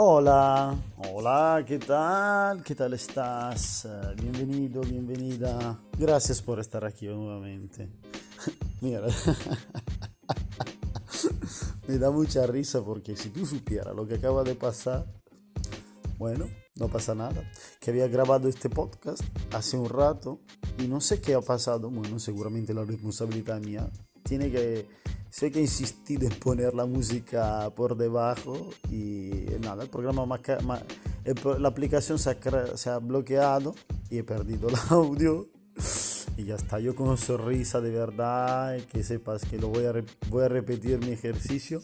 Hola, hola, ¿qué tal? ¿Qué tal estás? Bienvenido, bienvenida. Gracias por estar aquí nuevamente. Mira, me da mucha risa porque si tú supieras lo que acaba de pasar, bueno, no pasa nada. Que había grabado este podcast hace un rato y no sé qué ha pasado. Bueno, seguramente la responsabilidad mía. Tiene que Sé que he insistido en poner la música por debajo y nada, el programa, la aplicación se ha, se ha bloqueado y he perdido el audio. Y ya está, yo con sonrisa de verdad, que sepas que lo voy a, voy a repetir mi ejercicio,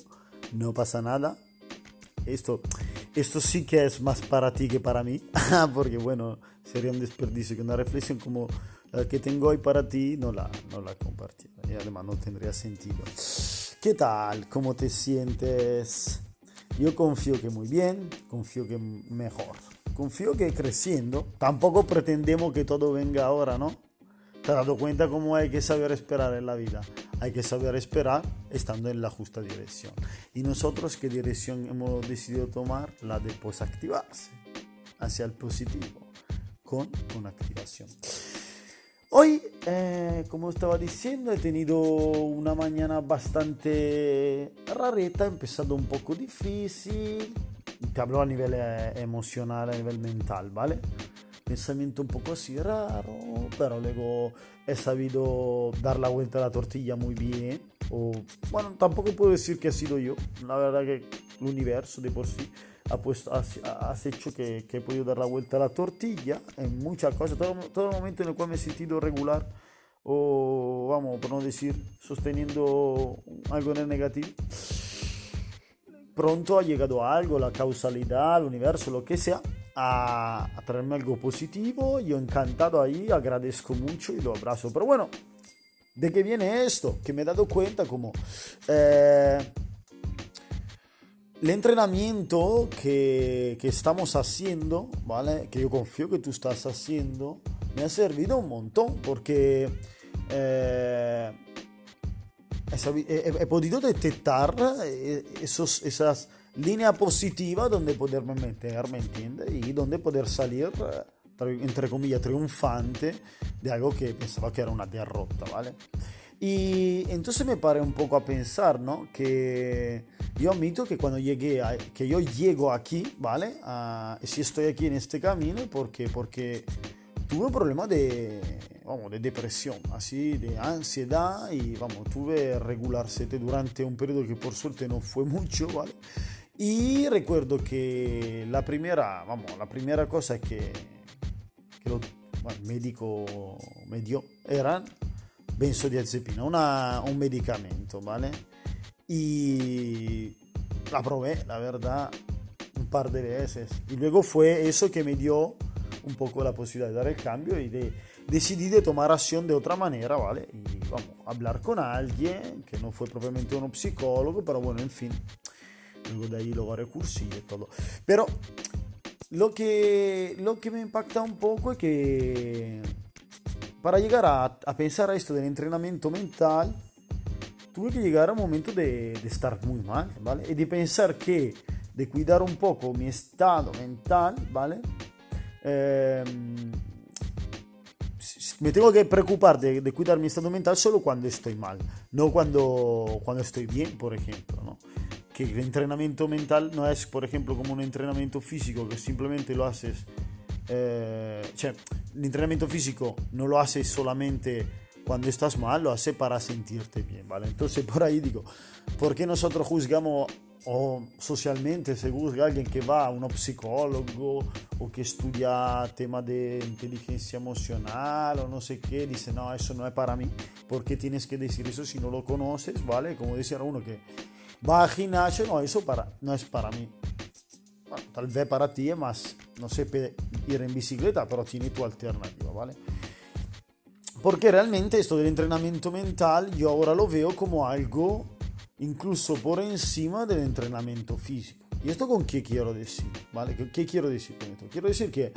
no pasa nada. Esto, esto sí que es más para ti que para mí, porque bueno, sería un desperdicio que una reflexión como la que tengo hoy para ti no la, no la compartí y además no tendría sentido. ¿Qué tal? ¿Cómo te sientes? Yo confío que muy bien, confío que mejor. Confío que creciendo. Tampoco pretendemos que todo venga ahora, ¿no? ¿Te has dado cuenta cómo hay que saber esperar en la vida? Hay que saber esperar estando en la justa dirección. ¿Y nosotros qué dirección hemos decidido tomar? La de posactivarse hacia el positivo con una activación. Hoy, eh, como estaba diciendo, he tenido una mañana bastante rareta, empezado un poco difícil. Te hablo a nivel eh, emocional, a nivel mental, ¿vale? Pensamiento un poco así raro, pero luego he sabido dar la vuelta a la tortilla muy bien. O, bueno, tampoco puedo decir que ha sido yo, la verdad que el universo de por sí ha puesto, has, hecho que, que, he podido dar la vuelta a la tortilla en muchas cosas, todo, todo el momento en el cual me he sentido regular o, vamos, por no decir, sosteniendo algo en el negativo, pronto ha llegado algo, la causalidad, el universo, lo que sea, a, a traerme algo positivo. Yo encantado ahí, agradezco mucho y lo abrazo. Pero bueno, ¿de qué viene esto? Que me he dado cuenta como... Eh, el entrenamiento que, que, estamos haciendo, ¿vale? Que yo confío que tú estás haciendo, me ha servido un montón porque eh, he, he, podido detectar eh, esos, esas líneas positivas donde poderme meter, ¿me entiendes? Y donde poder salir, entre comillas, triunfante de algo que pensaba que era una derrota, ¿vale? Y entonces me paré un poco a pensar, ¿no? Que yo admito que cuando llegué, a, que yo llego aquí, ¿vale? si estoy aquí en este camino, porque porque tuve un problema de, vamos, de depresión, así, de ansiedad y, vamos, tuve regular sete durante un periodo que por suerte no fue mucho, ¿vale? Y recuerdo que la primera, vamos, la primera cosa que, que lo, bueno, el médico me dio eran benzodiazepina, una, un medicamento, ¿vale? Y la probé, la verdad, un par de veces. Y luego fue eso que me dio un poco la posibilidad de dar el cambio y de decidí de tomar acción de otra manera, ¿vale? Y vamos, hablar con alguien que no fue propiamente uno psicólogo, pero bueno, en fin. Luego de ahí lo varios cursi y todo. Pero lo que, lo que me impacta un poco es que para llegar a, a, pensar a esto del entrenamiento mental, tuve que llegar a un momento de, de, estar muy mal, ¿vale? Y de pensar que, de cuidar un poco mi estado mental, ¿vale? Eh, me tengo que preocupar de, de, cuidar mi estado mental solo cuando estoy mal, no cuando, cuando estoy bien, por ejemplo, ¿no? Que el entrenamiento mental no es, por ejemplo, como un entrenamiento físico que simplemente lo haces eh, cioè, l'entrenamiento físico no lo hace solamente cuando estás mal, lo hace para sentirte bien, ¿vale? Entonces por ahí digo, ¿por qué nosotros juzgamos o socialmente se juzga a alguien que va a un psicólogo o que estudia tema de inteligencia emocional o no sé qué, dice, no, eso no es para mí, ¿por qué tienes que decir eso si no lo conoces, ¿vale? Como decía uno que va al gimnasio, no, eso para, no es para mí. Bueno, tal vez para ti es más, no sé, ir en bicicleta, pero tiene tu alternativa, ¿vale? Porque realmente esto del entrenamiento mental yo ahora lo veo como algo incluso por encima del entrenamiento físico. ¿Y esto con qué quiero decir? ¿Vale? ¿Qué, quiero decir con esto? Quiero decir que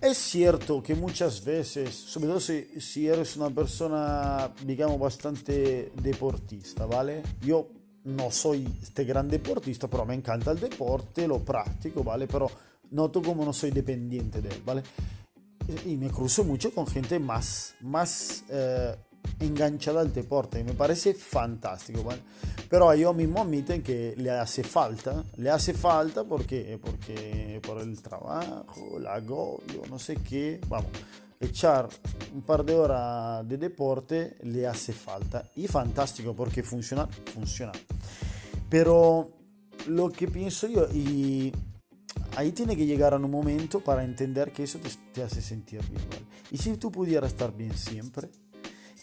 es cierto que muchas veces, sobre todo si, eres una persona, digamos, bastante deportista, ¿vale? Yo no soy este gran deportista, pero me encanta el deporte, lo practico, ¿vale? Pero noto como no soy dependiente de él, ¿vale? Y me cruzo mucho con gente más, más eh, enganchada al deporte me parece fantástico, ¿vale? Pero ellos mismos admiten que le hace falta, le hace falta porque, porque por el trabajo, el agobio, no sé qué, vamos, echar un par de horas de deporte le hace falta y fantástico porque funciona, funciona. Pero lo que pienso yo, y ahí tiene que llegar a un momento para entender que eso te, hace sentir bien. Y si tú pudieras estar bien siempre,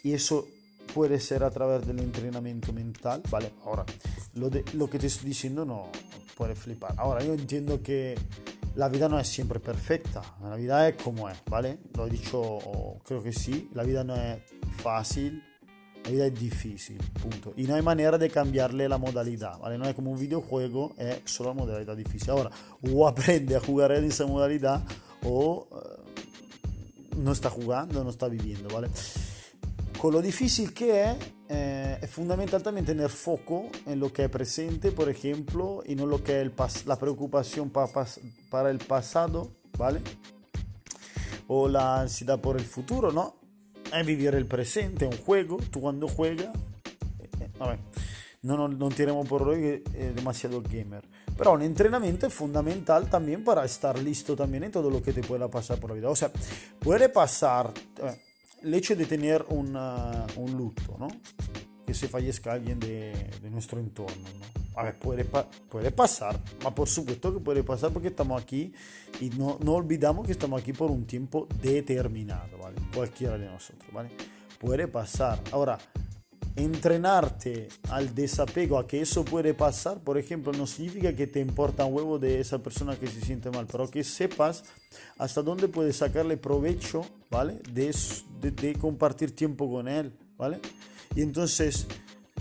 y eso puede ser a través del entrenamiento mental, ¿vale? Ahora, lo, de, lo que te estoy diciendo no puede flipar. Ahora, yo entiendo que la vida no es siempre perfecta, la vida es como es, ¿vale? Lo he dicho, creo que sí, la vida no es fácil, la vida es difícil, punto. Y no hay manera de cambiarle la modalidad, ¿vale? No es como un videojuego, es solo la modalidad difícil. Ahora, o aprende a jugar en esa modalidad o uh, no está jugando, no está viviendo, ¿vale? Con lo difícil que es, eh, es fundamental también tener foco en lo que es presente, por ejemplo, y no lo que es la preocupación para el pasado, ¿vale? O la ansiedad por el futuro, ¿no? Es vivir el presente, un juego, tú cuando juegas, eh, eh, vabbè, no, no, non tiriamo por hoy es demasiado gamer. Pero un entrenamiento es fundamental también para estar listo también en todo lo que te pueda pasar por la vida. O sea, puede pasar, eh, el hecho de tener una, un luto, ¿no? Que se fallezca alguien de, de nuestro entorno, ¿no? A ver, puede, puede pasar, ma por supuesto que puede pasar porque estamos aquí y no, no olvidamos que estamos aquí por un tiempo determinado, ¿vale? Cualquiera de nosotros, ¿vale? Puede pasar. Ahora, entrenarte al desapego a que eso puede pasar, por ejemplo, no significa que te importa un huevo de esa persona que se siente mal, pero que sepas hasta dónde puedes sacarle provecho, ¿vale? De, de, compartir tiempo con él, ¿vale? Y entonces,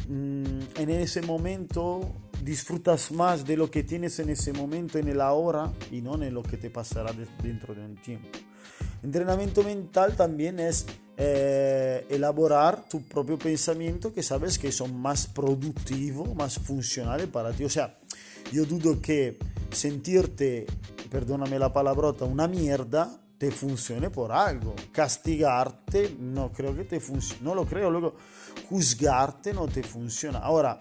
mm, en ese momento disfrutas más de lo que tienes en ese momento, en el ahora, y no en lo que te pasará dentro de un tiempo. Entrenamiento mental también es eh, elaborar tu propio pensamiento que sabes que son más productivos, más funcionales para ti. O sea, yo dudo que sentirte, perdóname la palabrota, una mierda te funcione por algo. Castigarte no creo que te funcione, no lo creo. Luego, juzgarte no te funciona. Ahora,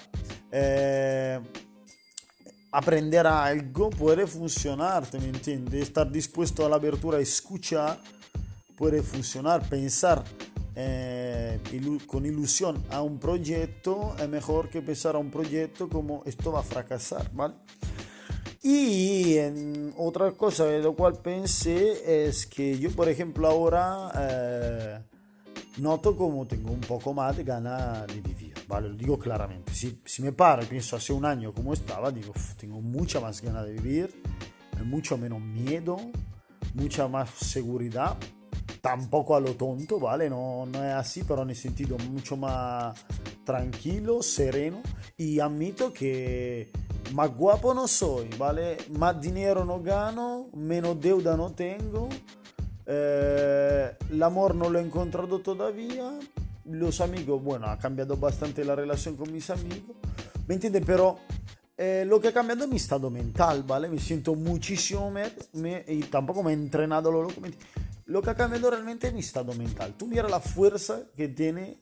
eh, aprender algo puede funcionarte, ¿me entiendes? Estar dispuesto a la abertura escuchar puede funcionar. Pensar eh, con ilusión a un proyecto es mejor que pensar a un proyecto como esto va a fracasar, ¿vale? Y en otra cosa de lo cual pensé es que yo, por ejemplo, ahora eh, noto como tengo un poco más de ganas de vivir, ¿vale? Lo digo claramente. Si, si me paro y pienso hace un año como estaba, digo, tengo mucha más ganas de vivir, mucho menos miedo, mucha más seguridad, tampoco a lo tonto, ¿vale? No, no es así, pero en el sentido mucho más sereno. Y admito que más guapo no soy, ¿vale? Más dinero no gano, menos deuda no tengo. Eh, el amor no lo he encontrado todavía. Los amigos, bueno, ha cambiado bastante la relación con mis amigos. ¿Me entiendes? Pero eh, lo que ha cambiado mi estado mental, ¿vale? Me siento muchísimo me, y tampoco me he entrenado lo loco. Lo que ha cambiado realmente es mi estado mental. Tú mira la fuerza que tiene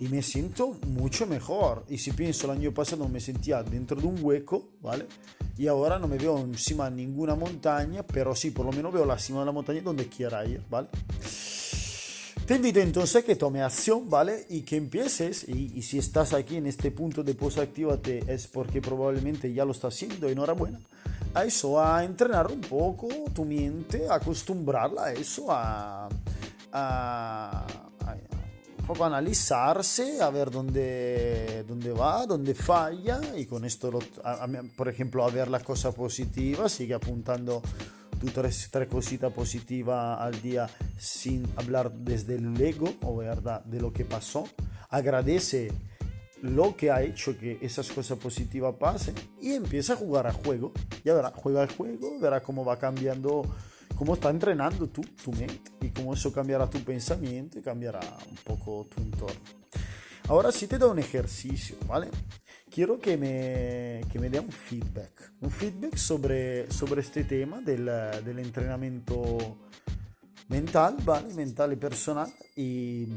y me siento mucho mejor. Y si pienso el año pasado me sentía dentro de un hueco, ¿vale? Y ahora no me veo encima de ninguna montaña, pero sí, por lo menos veo la cima de la montaña donde quiera ir, ¿vale? Te invito entonces a que tome acción, ¿vale? Y que empieces, y, y si estás aquí en este punto de posactivate es porque probablemente ya lo estás haciendo, enhorabuena a eso, a entrenar un poco tu mente, a acostumbrarla a eso, a, a, un poco analizarse, a ver dónde, dónde va, dónde falla y con esto, por ejemplo, a ver la cosa positiva, sigue apuntando tu tres, tres cositas positivas al día sin hablar desde el ego o verdad de lo que pasó. Agradece lo que ha hecho que esas cosas positivas pasen y empieza a jugar al juego. Ya verá, juega al juego, verá cómo va cambiando, cómo está entrenando tú, tu mente y cómo eso cambiará tu pensamiento y cambiará un poco tu entorno. Ahora sí te da un ejercicio, ¿vale? quiero que me, que me dé un feedback, un feedback sobre, sobre este tema del, del entrenamiento mental, ¿vale? Mental y personal. Y,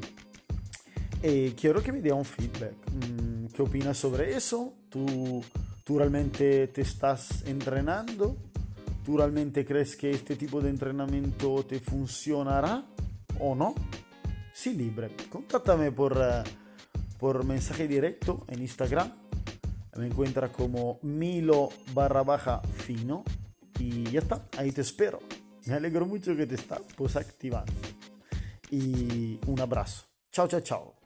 y quiero que me dé un feedback. Mm, ¿Qué opinas sobre eso? ¿Tú, ¿Tú realmente te estás entrenando? ¿Tú realmente crees que este tipo de entrenamiento te funcionará o no? Sí, libre. Contáctame por, uh, por mensaje directo en Instagram. Me encuentra como Milo barra baja fino. Y ya está, ahí te espero. Me alegro mucho que te estás pues activando. Y un abrazo. Chao, chao, chao.